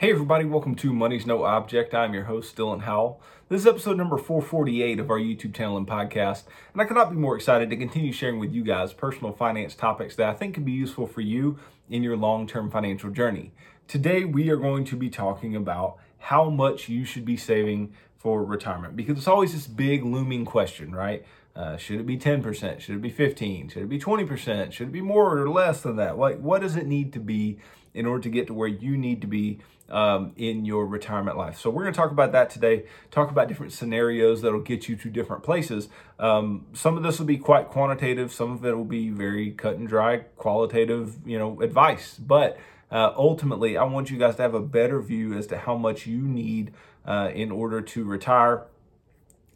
Hey everybody, welcome to Money's No Object. I'm your host, Dylan Howell. This is episode number 448 of our YouTube channel and podcast, and I cannot be more excited to continue sharing with you guys personal finance topics that I think can be useful for you in your long-term financial journey. Today we are going to be talking about how much you should be saving for retirement because it's always this big looming question, right? Uh, should it be 10%? Should it be 15? Should it be 20%? Should it be more or less than that? Like, what does it need to be in order to get to where you need to be um, in your retirement life? So, we're going to talk about that today, talk about different scenarios that'll get you to different places. Um, some of this will be quite quantitative, some of it will be very cut and dry, qualitative, you know, advice. But uh, ultimately, I want you guys to have a better view as to how much you need uh, in order to retire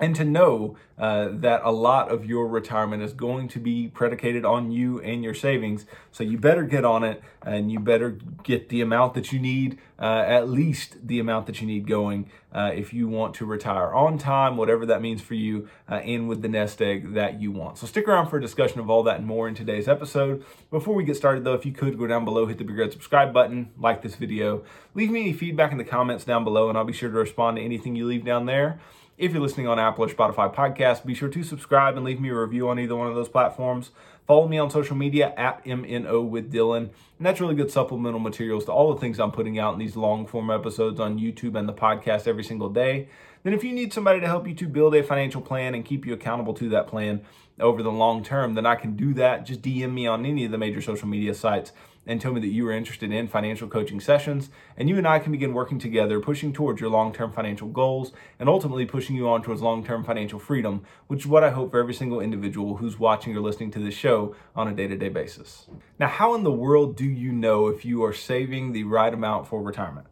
and to know uh, that a lot of your retirement is going to be predicated on you and your savings. So you better get on it and you better get the amount that you need, uh, at least the amount that you need going uh, if you want to retire on time, whatever that means for you, uh, and with the nest egg that you want. So stick around for a discussion of all that and more in today's episode. Before we get started, though, if you could go down below, hit the big red subscribe button, like this video, leave me any feedback in the comments down below, and I'll be sure to respond to anything you leave down there. If you're listening on Apple or Spotify podcast, be sure to subscribe and leave me a review on either one of those platforms. Follow me on social media at MNO with Dylan. And that's really good supplemental materials to all the things I'm putting out in these long form episodes on YouTube and the podcast every single day. Then, if you need somebody to help you to build a financial plan and keep you accountable to that plan over the long term, then I can do that. Just DM me on any of the major social media sites and tell me that you are interested in financial coaching sessions, and you and I can begin working together, pushing towards your long term financial goals and ultimately pushing you on towards long term financial freedom, which is what I hope for every single individual who's watching or listening to this show on a day to day basis. Now, how in the world do you know if you are saving the right amount for retirement?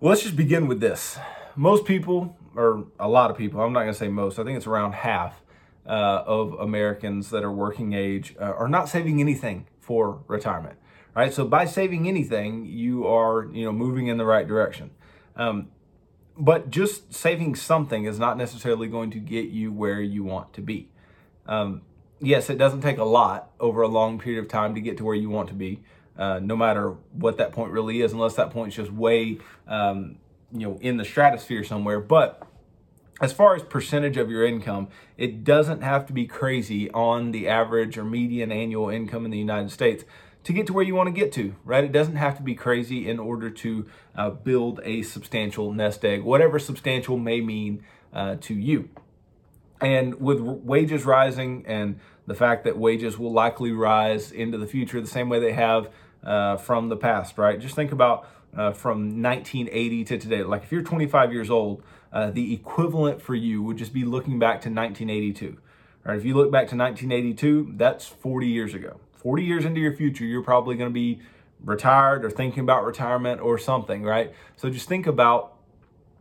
Well, let's just begin with this. Most people, or a lot of people, I'm not to say most, I think it's around half uh, of Americans that are working age uh, are not saving anything for retirement right? So by saving anything, you are, you know, moving in the right direction. Um, but just saving something is not necessarily going to get you where you want to be. Um, yes, it doesn't take a lot over a long period of time to get to where you want to be, uh, no matter what that point really is, unless that point is just way, um, you know, in the stratosphere somewhere. But as far as percentage of your income, it doesn't have to be crazy on the average or median annual income in the United States to get to where you want to get to, right? It doesn't have to be crazy in order to uh, build a substantial nest egg, whatever substantial may mean uh, to you. And with wages rising and the fact that wages will likely rise into the future the same way they have uh, from the past, right? Just think about uh, from 1980 to today. Like if you're 25 years old, uh, the equivalent for you would just be looking back to 1982. Right? If you look back to 1982, that's 40 years ago. 40 years into your future, you're probably going to be retired or thinking about retirement or something, right? So just think about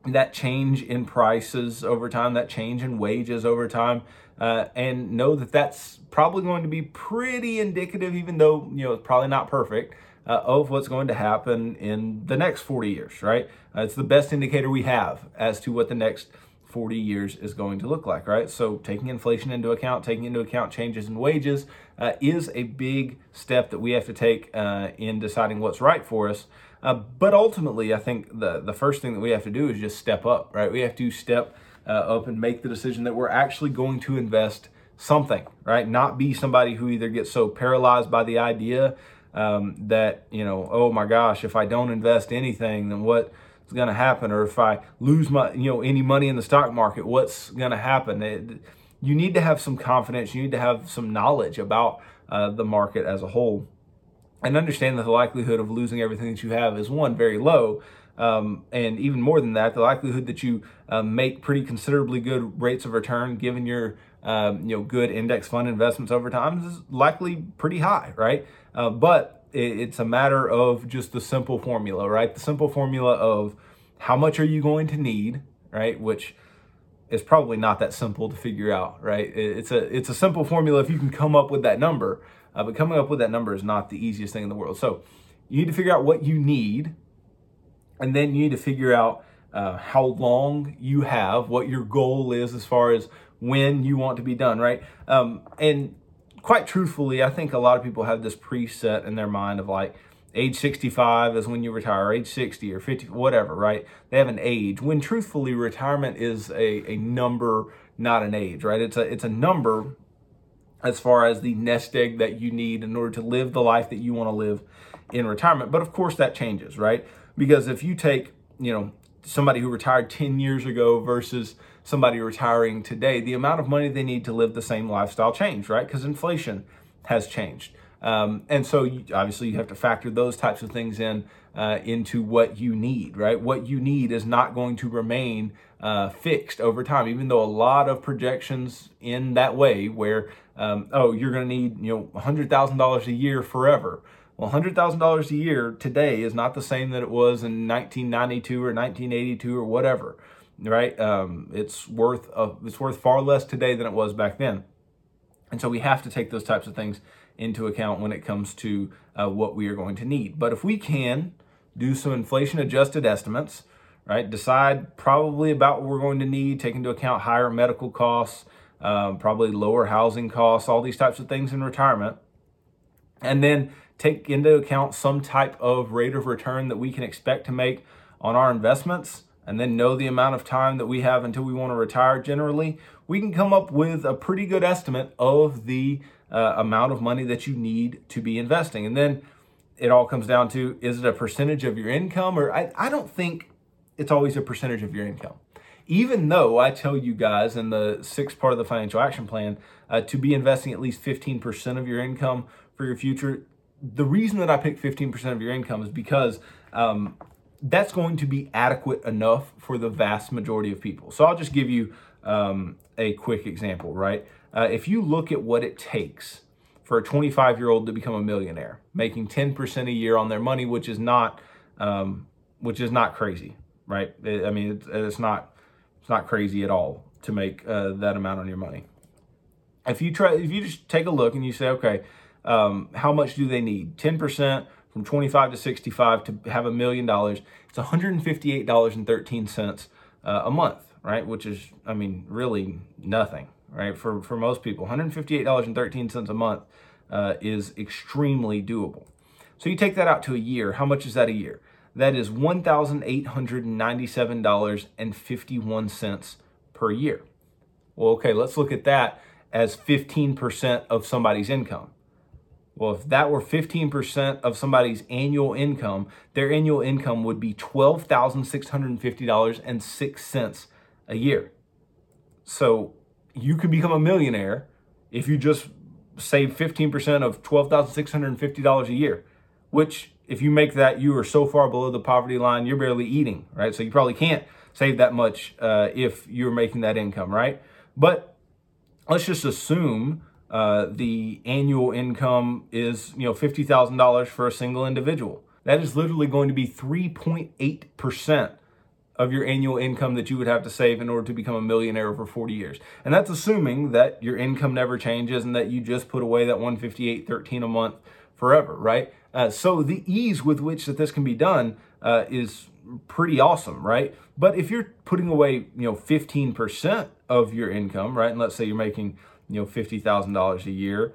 that change in prices over time, that change in wages over time, uh, and know that that's probably going to be pretty indicative, even though you know it's probably not perfect, uh, of what's going to happen in the next 40 years, right? Uh, it's the best indicator we have as to what the next 40 years is going to look like, right? So taking inflation into account, taking into account changes in wages uh, is a big step that we have to take uh, in deciding what's right for us. Uh, but ultimately, I think the, the first thing that we have to do is just step up, right? We have to step uh, up and make the decision that we're actually going to invest something, right? Not be somebody who either gets so paralyzed by the idea um, that, you know, oh my gosh, if I don't invest anything, then what is going to happen or if i lose my you know any money in the stock market what's going to happen? It, you need to have some confidence. You need to have some knowledge about uh, the market as a whole. And understand that the likelihood of losing everything that you have is one very low um, and even more than that the likelihood that you uh, make pretty considerably good rates of return given your um, you know good index fund investments over time is likely pretty high right? Uh, but it's a matter of just the simple formula, right? The simple formula of how much are you going to need, right? Which is probably not that simple to figure out, right? It's a it's a simple formula if you can come up with that number, uh, but coming up with that number is not the easiest thing in the world. So you need to figure out what you need, and then you need to figure out uh, how long you have, what your goal is as far as when you want to be done, right? Um, and quite truthfully, I think a lot of people have this preset in their mind of like, age 65 is when you retire, age 60 or 50, whatever, right? They have an age. When truthfully, retirement is a, a number, not an age, right? It's a it's a number as far as the nest egg that you need in order to live the life that you want to live in retirement. But of course, that changes, right? Because if you take, you know, somebody who retired 10 years ago versus somebody retiring today, the amount of money they need to live the same lifestyle changed, right? Because inflation has changed. Um, and so you, obviously you have to factor those types of things in uh, into what you need, right? What you need is not going to remain uh, fixed over time, even though a lot of projections in that way where, um, oh, you're going to need, you know, $100,000 a year forever. Well, $100,000 a year today is not the same that it was in 1992 or 1982 or whatever, right? Um, it's worth uh, it's worth far less today than it was back then. And so we have to take those types of things into account when it comes to uh, what we are going to need. But if we can do some inflation adjusted estimates, right, decide probably about what we're going to need, take into account higher medical costs, um, probably lower housing costs, all these types of things in retirement, and then take into account some type of rate of return that we can expect to make on our investments and then know the amount of time that we have until we want to retire generally, we can come up with a pretty good estimate of the uh, amount of money that you need to be investing. And then it all comes down to is it a percentage of your income? Or I, I don't think it's always a percentage of your income. Even though I tell you guys in the sixth part of the financial action plan uh, to be investing at least 15% of your income for your future, the reason that I pick 15% of your income is because um, that's going to be adequate enough for the vast majority of people. So I'll just give you um, a quick example, right? Uh, if you look at what it takes for a 25 year old to become a millionaire, making 10% a year on their money, which is not, um, which is not crazy, right? I mean, it's, it's, not, it's not crazy at all to make uh, that amount on your money. If you try, if you just take a look and you say, okay, um, how much do they need? 10% from 25 to 65 to have a million dollars. It's $158.13 uh, a month, right? Which is, I mean, really nothing right? For, for most people, $158.13 a month uh, is extremely doable. So you take that out to a year. How much is that a year? That is $1,897.51 per year. Well, okay, let's look at that as 15% of somebody's income. Well, if that were 15% of somebody's annual income, their annual income would be $12,650.06 a year. So you can become a millionaire if you just save 15% of $12,650 a year, which if you make that, you are so far below the poverty line, you're barely eating, right? So you probably can't save that much uh, if you're making that income, right? But let's just assume uh, the annual income is, you know, $50,000 for a single individual. That is literally going to be 3.8% of your annual income that you would have to save in order to become a millionaire over 40 years. And that's assuming that your income never changes and that you just put away that 158.13 a month forever, right? Uh, so the ease with which that this can be done uh, is pretty awesome, right? But if you're putting away, you know, 15% of your income, right? And let's say you're making, you know, $50,000 a year,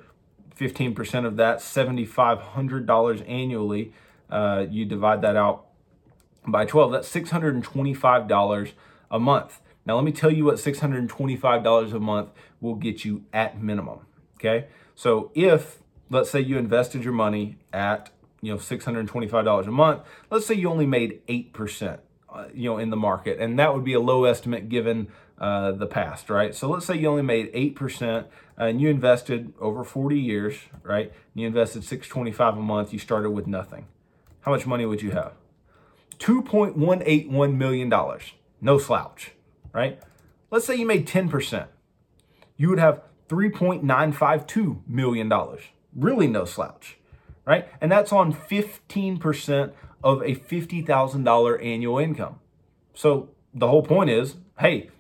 15% of that, $7,500 annually, uh, you divide that out by 12, that's $625 a month. Now, let me tell you what $625 a month will get you at minimum. Okay. So if, let's say you invested your money at, you know, $625 a month, let's say you only made 8%, uh, you know, in the market, and that would be a low estimate given uh, the past, right? So let's say you only made 8% and you invested over 40 years, right? You invested 625 a month, you started with nothing. How much money would you have? $2.181 million. No slouch, right? Let's say you made 10%. You would have $3.952 million. Really no slouch, right? And that's on 15% of a $50,000 annual income. So the whole point is hey,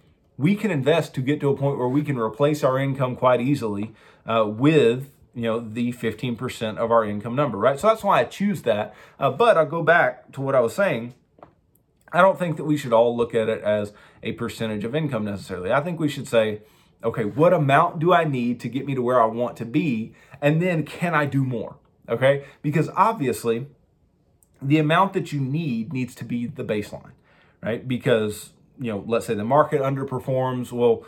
we can invest to get to a point where we can replace our income quite easily uh, with you know the 15% of our income number right? So that's why i choose that. Uh, but i'll go back to what i was saying. I don't think that we should all look at it as a percentage of income necessarily. I think we should say okay what amount do i need to get me to where i want to be? And then can i do more? Okay? Because obviously the amount that you need needs to be the baseline, right? Because, you know, let's say the market underperforms. Well,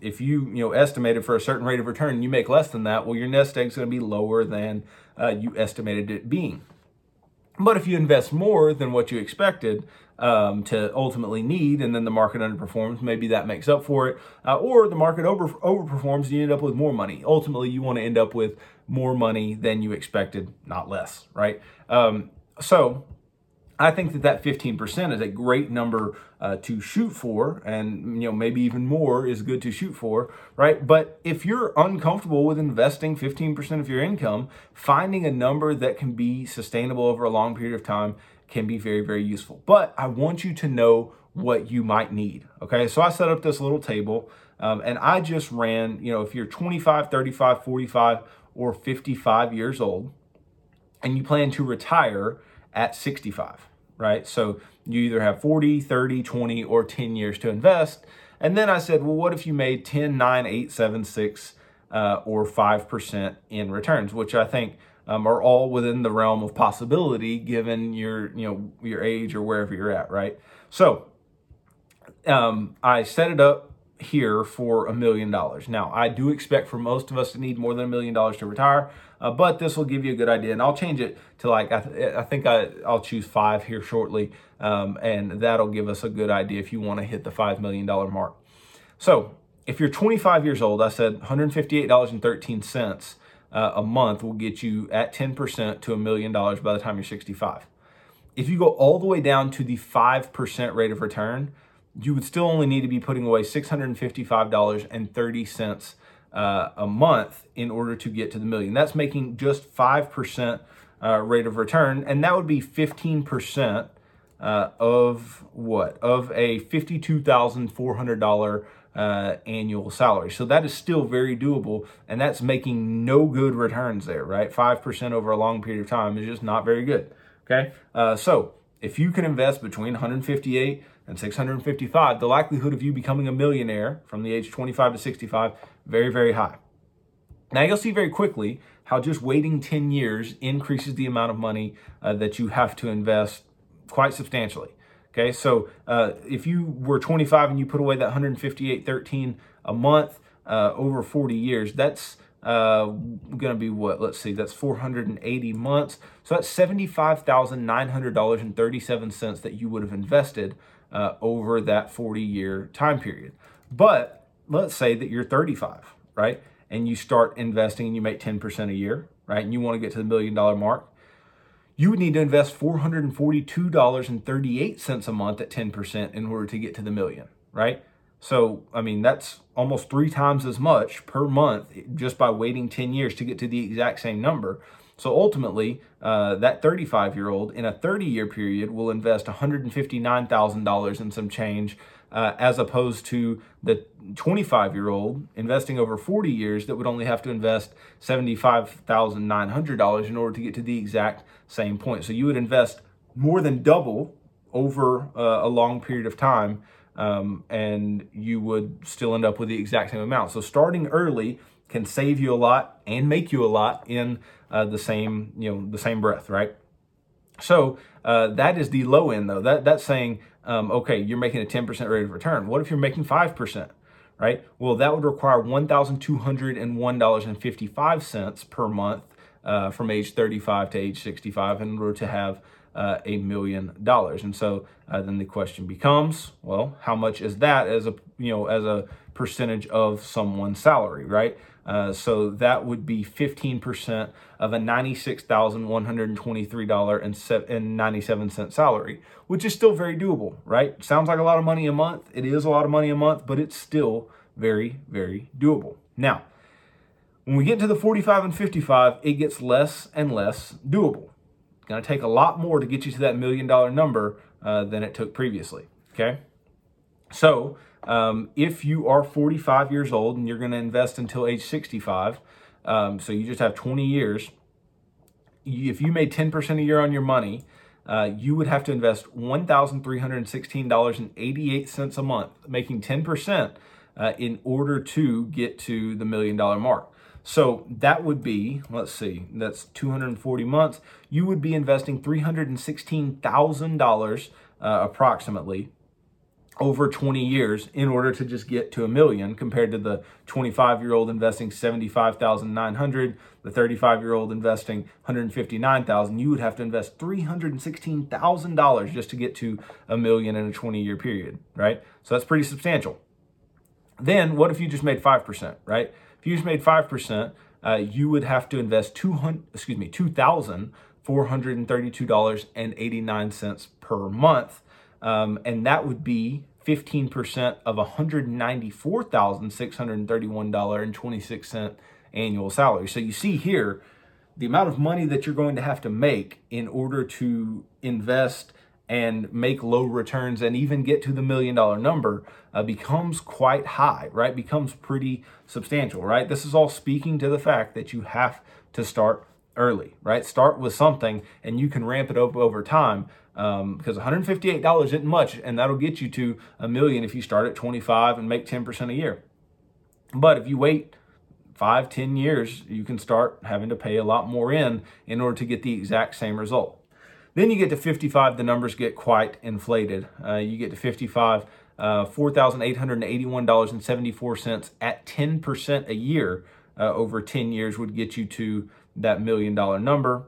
if you, you know, estimated for a certain rate of return and you make less than that, well, your nest egg is going to be lower than uh, you estimated it being. But if you invest more than what you expected um, to ultimately need, and then the market underperforms, maybe that makes up for it. Uh, or the market over overperforms, and you end up with more money. Ultimately, you want to end up with more money than you expected, not less, right? Um, so I think that that 15% is a great number uh, to shoot for, and you know maybe even more is good to shoot for, right? But if you're uncomfortable with investing 15% of your income, finding a number that can be sustainable over a long period of time can be very very useful. But I want you to know what you might need. Okay, so I set up this little table, um, and I just ran. You know, if you're 25, 35, 45, or 55 years old, and you plan to retire at 65 right? So you either have 40, 30, 20, or 10 years to invest. And then I said, well, what if you made 10, 9, 8, 7, 6, uh, or 5% in returns, which I think um, are all within the realm of possibility given your, you know, your age or wherever you're at, right? So um, I set it up here for a million dollars. Now, I do expect for most of us to need more than a million dollars to retire, uh, but this will give you a good idea. And I'll change it to like, I, th- I think I, I'll choose five here shortly, um, and that'll give us a good idea if you want to hit the $5 million mark. So, if you're 25 years old, I said $158.13 uh, a month will get you at 10% to a million dollars by the time you're 65. If you go all the way down to the 5% rate of return, you would still only need to be putting away $655.30 uh, a month in order to get to the million. That's making just 5% uh, rate of return, and that would be 15% uh, of what? Of a $52,400 uh, annual salary. So that is still very doable, and that's making no good returns there, right? 5% over a long period of time is just not very good. Okay, uh, so if you can invest between 158 and 655, the likelihood of you becoming a millionaire from the age 25 to 65, very, very high. Now you'll see very quickly how just waiting 10 years increases the amount of money uh, that you have to invest quite substantially. Okay, so uh, if you were 25 and you put away that 158.13 a month uh, over 40 years, that's uh, going to be what? Let's see, that's 480 months. So that's $75,900.37 that you would have invested uh, over that 40 year time period. But let's say that you're 35, right? And you start investing and you make 10% a year, right? And you want to get to the million dollar mark. You would need to invest $442.38 a month at 10% in order to get to the million, right? So, I mean, that's almost three times as much per month just by waiting 10 years to get to the exact same number. So ultimately, uh, that 35 year old in a 30 year period will invest $159,000 in some change, uh, as opposed to the 25 year old investing over 40 years that would only have to invest $75,900 in order to get to the exact same point. So you would invest more than double over uh, a long period of time um, and you would still end up with the exact same amount. So starting early can save you a lot and make you a lot in uh, the same you know the same breath, right? So uh, that is the low end though. That that's saying um, okay, you're making a 10% rate of return. What if you're making five percent? Right? Well, that would require $1,201.55 per month uh, from age 35 to age 65 in order to have uh, a million dollars. And so uh, then the question becomes, well, how much is that as a you know as a percentage of someone's salary, right? Uh, so that would be 15% of a $96,123.97 salary, which is still very doable, right? Sounds like a lot of money a month. It is a lot of money a month, but it's still very, very doable. Now, when we get to the 45 and 55, it gets less and less doable It's going to take a lot more to get you to that million dollar number uh, than it took previously. Okay. So, um, if you are 45 years old and you're going to invest until age 65, um, so you just have 20 years, if you made 10% a year on your money, uh, you would have to invest $1,316.88 a month, making 10% uh, in order to get to the million dollar mark. So that would be, let's see, that's 240 months. You would be investing $316,000 uh, approximately over 20 years in order to just get to a million compared to the 25 year old investing 75,900 the 35 year old investing 159,000 you would have to invest $316,000 just to get to a million in a 20 year period right? So that's pretty substantial. Then what if you just made 5% right? If you just made 5% uh, you would have to invest 200 excuse me $2,432.89 per month um, and that would be 15% of $194,631.26 annual salary. So you see here the amount of money that you're going to have to make in order to invest and make low returns and even get to the million dollar number uh, becomes quite high, right? Becomes pretty substantial, right? This is all speaking to the fact that you have to start early, right? Start with something and you can ramp it up over time um, because $158 isn't much and that'll get you to a million if you start at 25 and make 10% a year. But if you wait five, 10 years, you can start having to pay a lot more in in order to get the exact same result. Then you get to 55, the numbers get quite inflated. Uh, you get to 55, uh, $4,881.74 at 10% a year uh, over 10 years would get you to that million dollar number.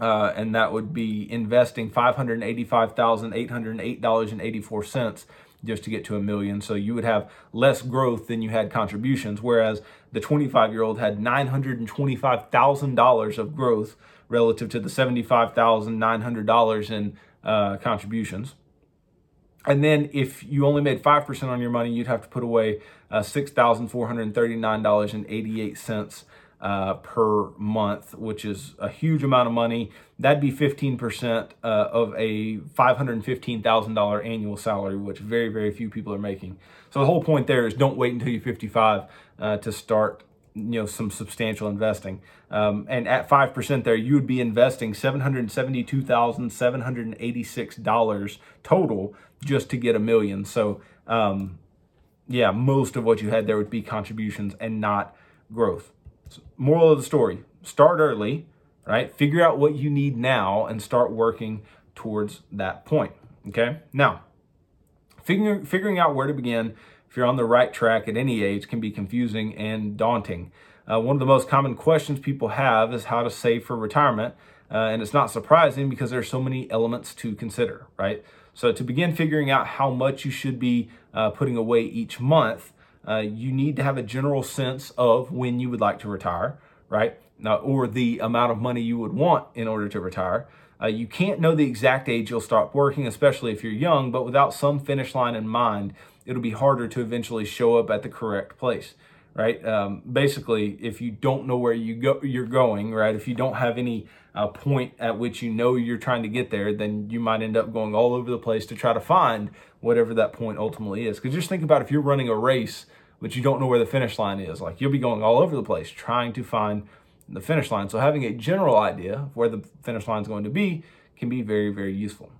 Uh, and that would be investing $585,808.84 just to get to a million. So you would have less growth than you had contributions, whereas the 25 year old had $925,000 of growth relative to the $75,900 in uh, contributions. And then if you only made 5% on your money, you'd have to put away uh, $6,439.88 uh, per month, which is a huge amount of money. That'd be 15% uh, of a $515,000 annual salary, which very, very few people are making. So the whole point there is don't wait until you're 55 uh, to start you know some substantial investing um, and at 5% there you would be investing $772786 total just to get a million so um, yeah most of what you had there would be contributions and not growth moral of the story start early, right? Figure out what you need now and start working towards that point. Okay. Now, figuring, figuring out where to begin if you're on the right track at any age can be confusing and daunting. Uh, one of the most common questions people have is how to save for retirement. Uh, and it's not surprising because there's so many elements to consider, right? So, to begin figuring out how much you should be uh, putting away each month, uh, you need to have a general sense of when you would like to retire, right? Now, or the amount of money you would want in order to retire. Uh, you can't know the exact age you'll start working, especially if you're young, but without some finish line in mind, it'll be harder to eventually show up at the correct place right? Um, basically, if you don't know where you go, you're going, right? If you don't have any uh, point at which you know you're trying to get there, then you might end up going all over the place to try to find whatever that point ultimately is. Because just think about if you're running a race, but you don't know where the finish line is, like you'll be going all over the place trying to find the finish line. So having a general idea of where the finish line is going to be can be very, very useful.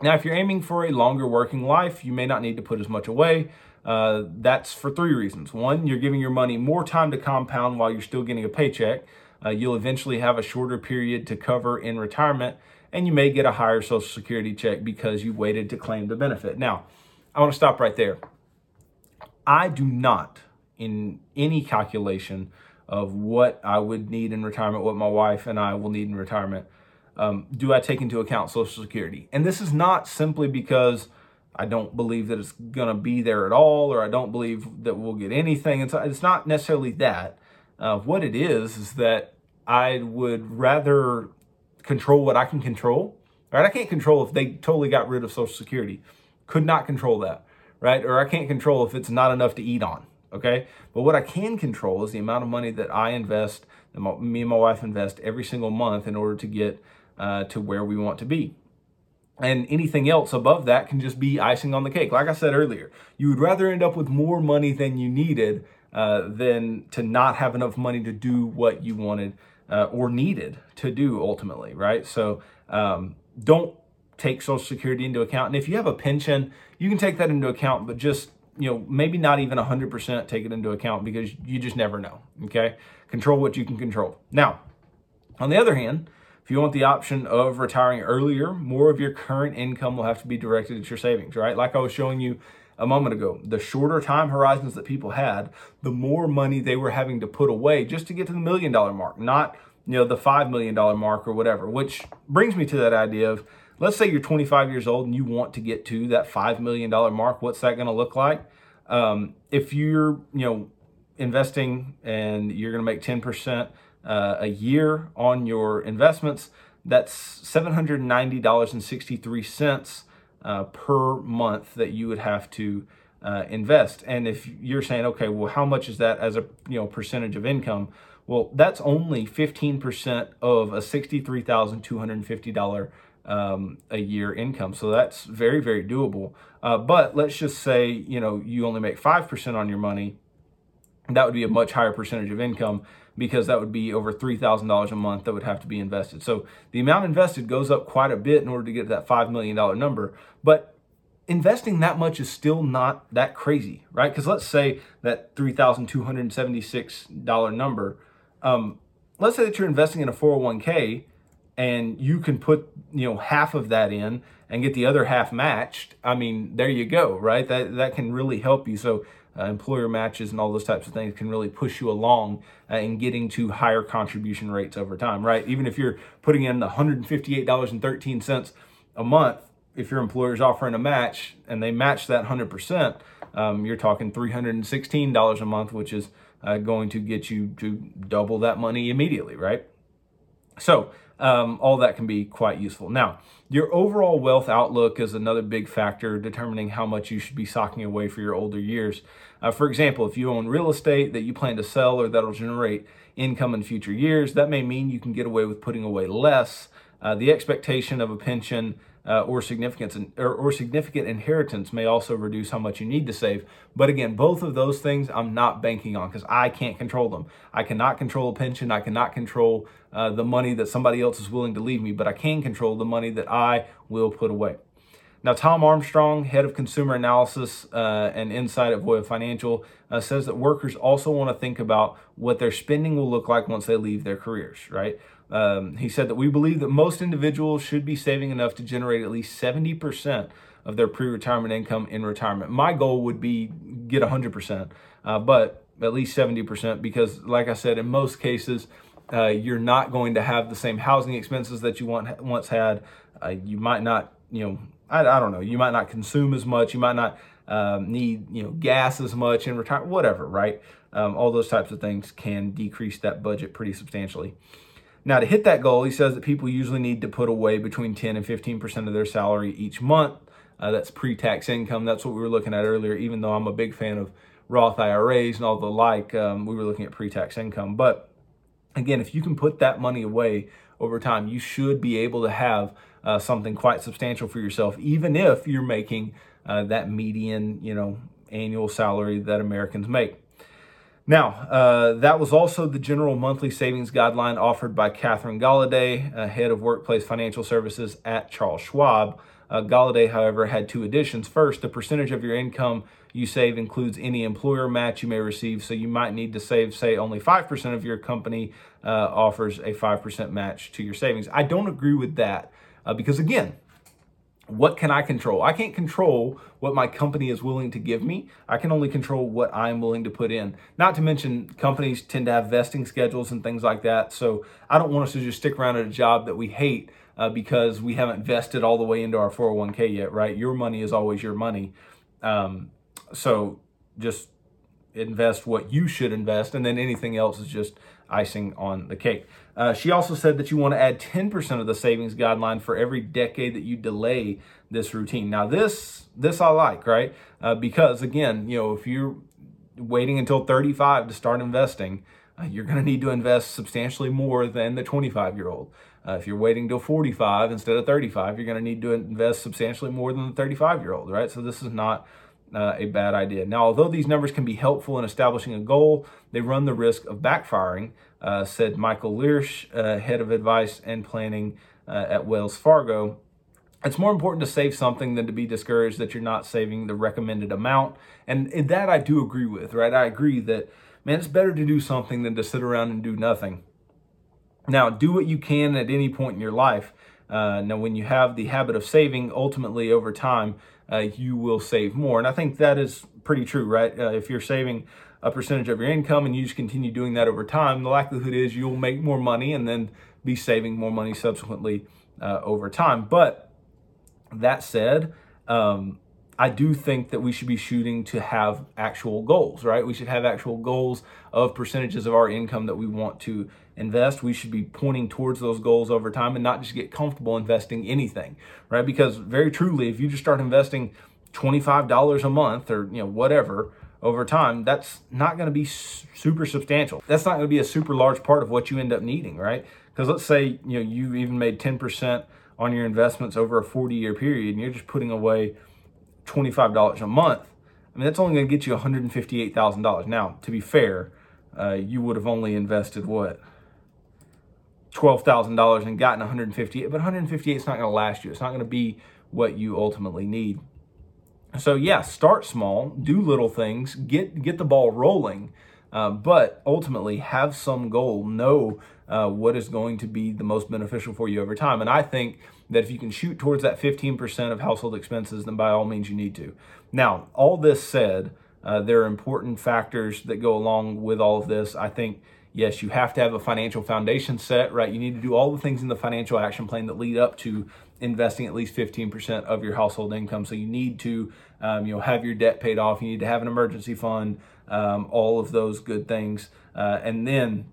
Now, if you're aiming for a longer working life, you may not need to put as much away. Uh, that's for three reasons. One, you're giving your money more time to compound while you're still getting a paycheck. Uh, you'll eventually have a shorter period to cover in retirement, and you may get a higher Social Security check because you waited to claim the benefit. Now, I want to stop right there. I do not, in any calculation of what I would need in retirement, what my wife and I will need in retirement, um, do I take into account Social Security? And this is not simply because I don't believe that it's going to be there at all, or I don't believe that we'll get anything. It's, it's not necessarily that. Uh, what it is, is that I would rather control what I can control. Right? I can't control if they totally got rid of Social Security. Could not control that. Right? Or I can't control if it's not enough to eat on. Okay? But what I can control is the amount of money that I invest, me and my wife invest every single month in order to get uh, to where we want to be and anything else above that can just be icing on the cake. Like I said earlier, you would rather end up with more money than you needed uh, than to not have enough money to do what you wanted uh, or needed to do ultimately, right? So um, don't take Social Security into account. And if you have a pension, you can take that into account, but just you know, maybe not even 100% take it into account because you just never know. Okay. Control what you can control. Now, on the other hand, if you want the option of retiring earlier, more of your current income will have to be directed at your savings, right? Like I was showing you a moment ago, the shorter time horizons that people had, the more money they were having to put away just to get to the million dollar mark, not, you know, the $5 million mark or whatever, which brings me to that idea of, let's say you're 25 years old and you want to get to that $5 million mark. What's that going to look like? Um, if you're, you know, investing and you're going to make 10% uh, a year on your investments, that's $790.63 uh, per month that you would have to uh, invest. And if you're saying, okay, well, how much is that as a you know percentage of income? Well, that's only 15% of a $63,250 um, a year income. So that's very, very doable. Uh, but let's just say, you know, you only make 5% on your money. That would be a much higher percentage of income because that would be over $3,000 a month that would have to be invested. So the amount invested goes up quite a bit in order to get to that $5 million number. But investing that much is still not that crazy, right? Because let's say that $3,276 number, um, let's say that you're investing in a 401k and you can put, you know, half of that in and get the other half matched. I mean, there you go, right? That, that can really help you. So uh, employer matches and all those types of things can really push you along uh, in getting to higher contribution rates over time, right? Even if you're putting in the $158.13 a month, if your employer is offering a match and they match that 100%, um, you're talking $316 a month, which is uh, going to get you to double that money immediately, right? So, um, all that can be quite useful. Now, your overall wealth outlook is another big factor determining how much you should be socking away for your older years. Uh, for example, if you own real estate that you plan to sell or that'll generate income in future years, that may mean you can get away with putting away less. Uh, the expectation of a pension uh, or significance or, or, significant inheritance may also reduce how much you need to save. But again, both of those things I'm not banking on because I can't control them. I cannot control a pension. I cannot control uh, the money that somebody else is willing to leave me, but I can control the money that I will put away. Now, Tom Armstrong, head of consumer analysis uh, and insight at Voya Financial, uh, says that workers also want to think about what their spending will look like once they leave their careers, right? Um, he said that we believe that most individuals should be saving enough to generate at least 70% of their pre retirement income in retirement. My goal would be get 100%, uh, but at least 70% because, like I said, in most cases, uh, you're not going to have the same housing expenses that you want, once had. Uh, you might not, you know, I, I don't know, you might not consume as much. You might not um, need, you know, gas as much in retirement, whatever, right? Um, all those types of things can decrease that budget pretty substantially. Now, to hit that goal, he says that people usually need to put away between 10 and 15% of their salary each month. Uh, that's pre tax income. That's what we were looking at earlier, even though I'm a big fan of Roth IRAs and all the like, um, we were looking at pre tax income. But again, if you can put that money away over time, you should be able to have uh, something quite substantial for yourself, even if you're making uh, that median, you know, annual salary that Americans make. Now, uh, that was also the general monthly savings guideline offered by Catherine Golladay, uh, head of workplace financial services at Charles Schwab. Uh, Golladay, however, had two additions. First, the percentage of your income you save includes any employer match you may receive, so you might need to save, say, only 5% of your company uh, offers a 5% match to your savings. I don't agree with that uh, because, again, what can I control? I can't control what my company is willing to give me. I can only control what I'm willing to put in. Not to mention, companies tend to have vesting schedules and things like that. So I don't want us to just stick around at a job that we hate uh, because we haven't vested all the way into our 401k yet, right? Your money is always your money. Um, so just invest what you should invest, and then anything else is just icing on the cake. Uh, she also said that you want to add 10% of the savings guideline for every decade that you delay this routine. Now, this this I like, right? Uh, because again, you know, if you're waiting until 35 to start investing, uh, you're going to need to invest substantially more than the 25 year old. Uh, if you're waiting till 45 instead of 35, you're going to need to invest substantially more than the 35 year old, right? So this is not uh, a bad idea. Now, although these numbers can be helpful in establishing a goal, they run the risk of backfiring, uh, said Michael Liersch, uh, head of advice and planning uh, at Wells Fargo. it's more important to save something than to be discouraged that you're not saving the recommended amount. And, and that I do agree with, right? I agree that, man, it's better to do something than to sit around and do nothing. Now, do what you can at any point in your life. Uh, now, when you have the habit of saving, ultimately over time, uh, you will save more. And I think that is pretty true, right? Uh, if you're saving a percentage of your income and you just continue doing that over time, the likelihood is you'll make more money and then be saving more money subsequently uh, over time. But that said, um, I do think that we should be shooting to have actual goals, right? We should have actual goals of percentages of our income that we want to invest. We should be pointing towards those goals over time and not just get comfortable investing anything, right? Because very truly, if you just start investing $25 a month or, you know, whatever, over time, that's not going to be super substantial. That's not going to be a super large part of what you end up needing, right? Because let's say you know you've even made 10% on your investments over a 40 year period, and you're just putting away $25 a month. I mean, that's only going to get you $158,000. Now, to be fair, uh, you would have only invested what $12,000 and gotten 158, but 158 is not going to last you. It's not going to be what you ultimately need. So yeah, start small, do little things, get get the ball rolling, uh, but ultimately have some goal. Know uh, what is going to be the most beneficial for you over time. And I think that if you can shoot towards that 15% of household expenses, then by all means you need to. Now, all this said, uh, there are important factors that go along with all of this. I think yes, you have to have a financial foundation set, right? You need to do all the things in the financial action plan that lead up to investing at least 15% of your household income. So you need to, um, you know, have your debt paid off. You need to have an emergency fund, um, all of those good things. Uh, and then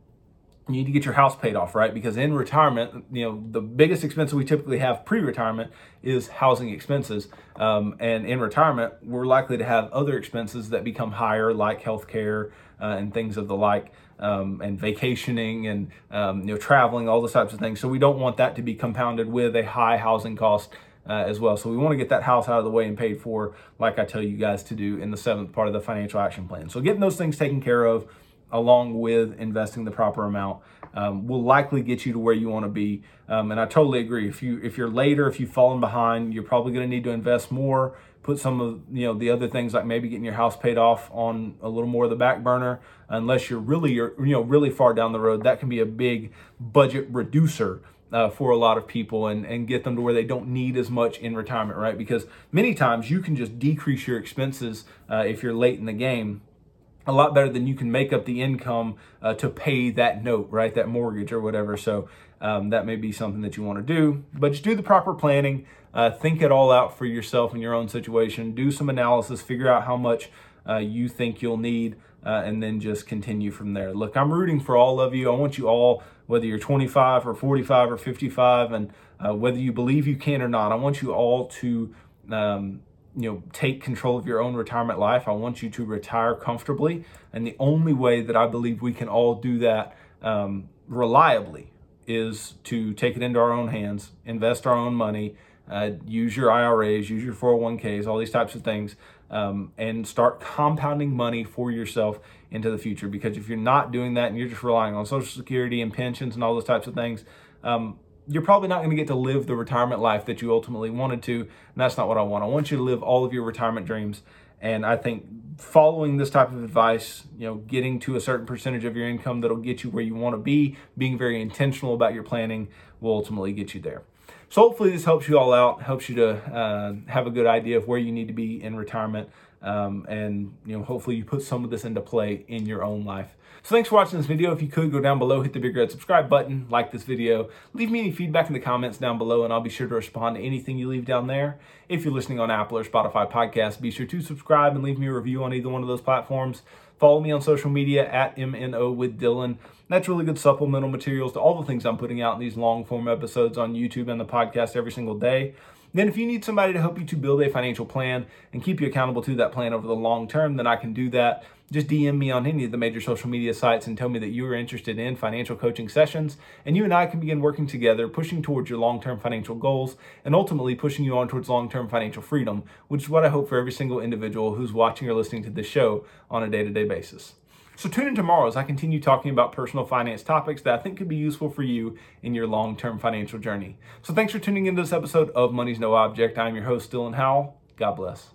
you need to get your house paid off, right? Because in retirement, you know, the biggest expense we typically have pre-retirement is housing expenses. Um, and in retirement, we're likely to have other expenses that become higher, like healthcare uh, and things of the like, um, and vacationing and um, you know traveling, all those types of things. So we don't want that to be compounded with a high housing cost. Uh, as well. So we want to get that house out of the way and paid for, like I tell you guys to do in the seventh part of the financial action plan. So getting those things taken care of along with investing the proper amount um, will likely get you to where you want to be. Um, and I totally agree. If you if you're later, if you've fallen behind, you're probably going to need to invest more. Put some of you know the other things like maybe getting your house paid off on a little more of the back burner. Unless you're really you're, you know really far down the road, that can be a big budget reducer. Uh, for a lot of people and, and get them to where they don't need as much in retirement, right? Because many times you can just decrease your expenses uh, if you're late in the game a lot better than you can make up the income uh, to pay that note, right? That mortgage or whatever. So um, that may be something that you want to do, but just do the proper planning. Uh, think it all out for yourself and your own situation. Do some analysis, figure out how much uh, you think you'll need, uh, and then just continue from there. Look, I'm rooting for all of you. I want you all, whether you're 25 or 45 or 55, and uh, whether you believe you can or not, I want you all to. Um, you know take control of your own retirement life i want you to retire comfortably and the only way that i believe we can all do that um, reliably is to take it into our own hands invest our own money uh, use your iras use your 401ks all these types of things um, and start compounding money for yourself into the future because if you're not doing that and you're just relying on social security and pensions and all those types of things um, you're probably not going to get to live the retirement life that you ultimately wanted to. And that's not what I want. I want you to live all of your retirement dreams. And I think following this type of advice, you know, getting to a certain percentage of your income that'll get you where you want to be, being very intentional about your planning will ultimately get you there. So hopefully this helps you all out, helps you to uh, have a good idea of where you need to be in retirement. Um, and you know, hopefully you put some of this into play in your own life. So thanks for watching this video. If you could go down below, hit the big red subscribe button, like this video, leave me any feedback in the comments down below, and I'll be sure to respond to anything you leave down there. If you're listening on Apple or Spotify podcasts, be sure to subscribe and leave me a review on either one of those platforms. Follow me on social media at MNO with Dylan. That's really good supplemental materials to all the things I'm putting out in these long form episodes on YouTube and the podcast every single day. Then, if you need somebody to help you to build a financial plan and keep you accountable to that plan over the long term, then I can do that. Just DM me on any of the major social media sites and tell me that you are interested in financial coaching sessions, and you and I can begin working together, pushing towards your long term financial goals and ultimately pushing you on towards long term financial freedom, which is what I hope for every single individual who's watching or listening to this show on a day to day basis. So tune in tomorrow as I continue talking about personal finance topics that I think could be useful for you in your long-term financial journey. So thanks for tuning into this episode of Money's No Object. I'm your host, Dylan Howell. God bless.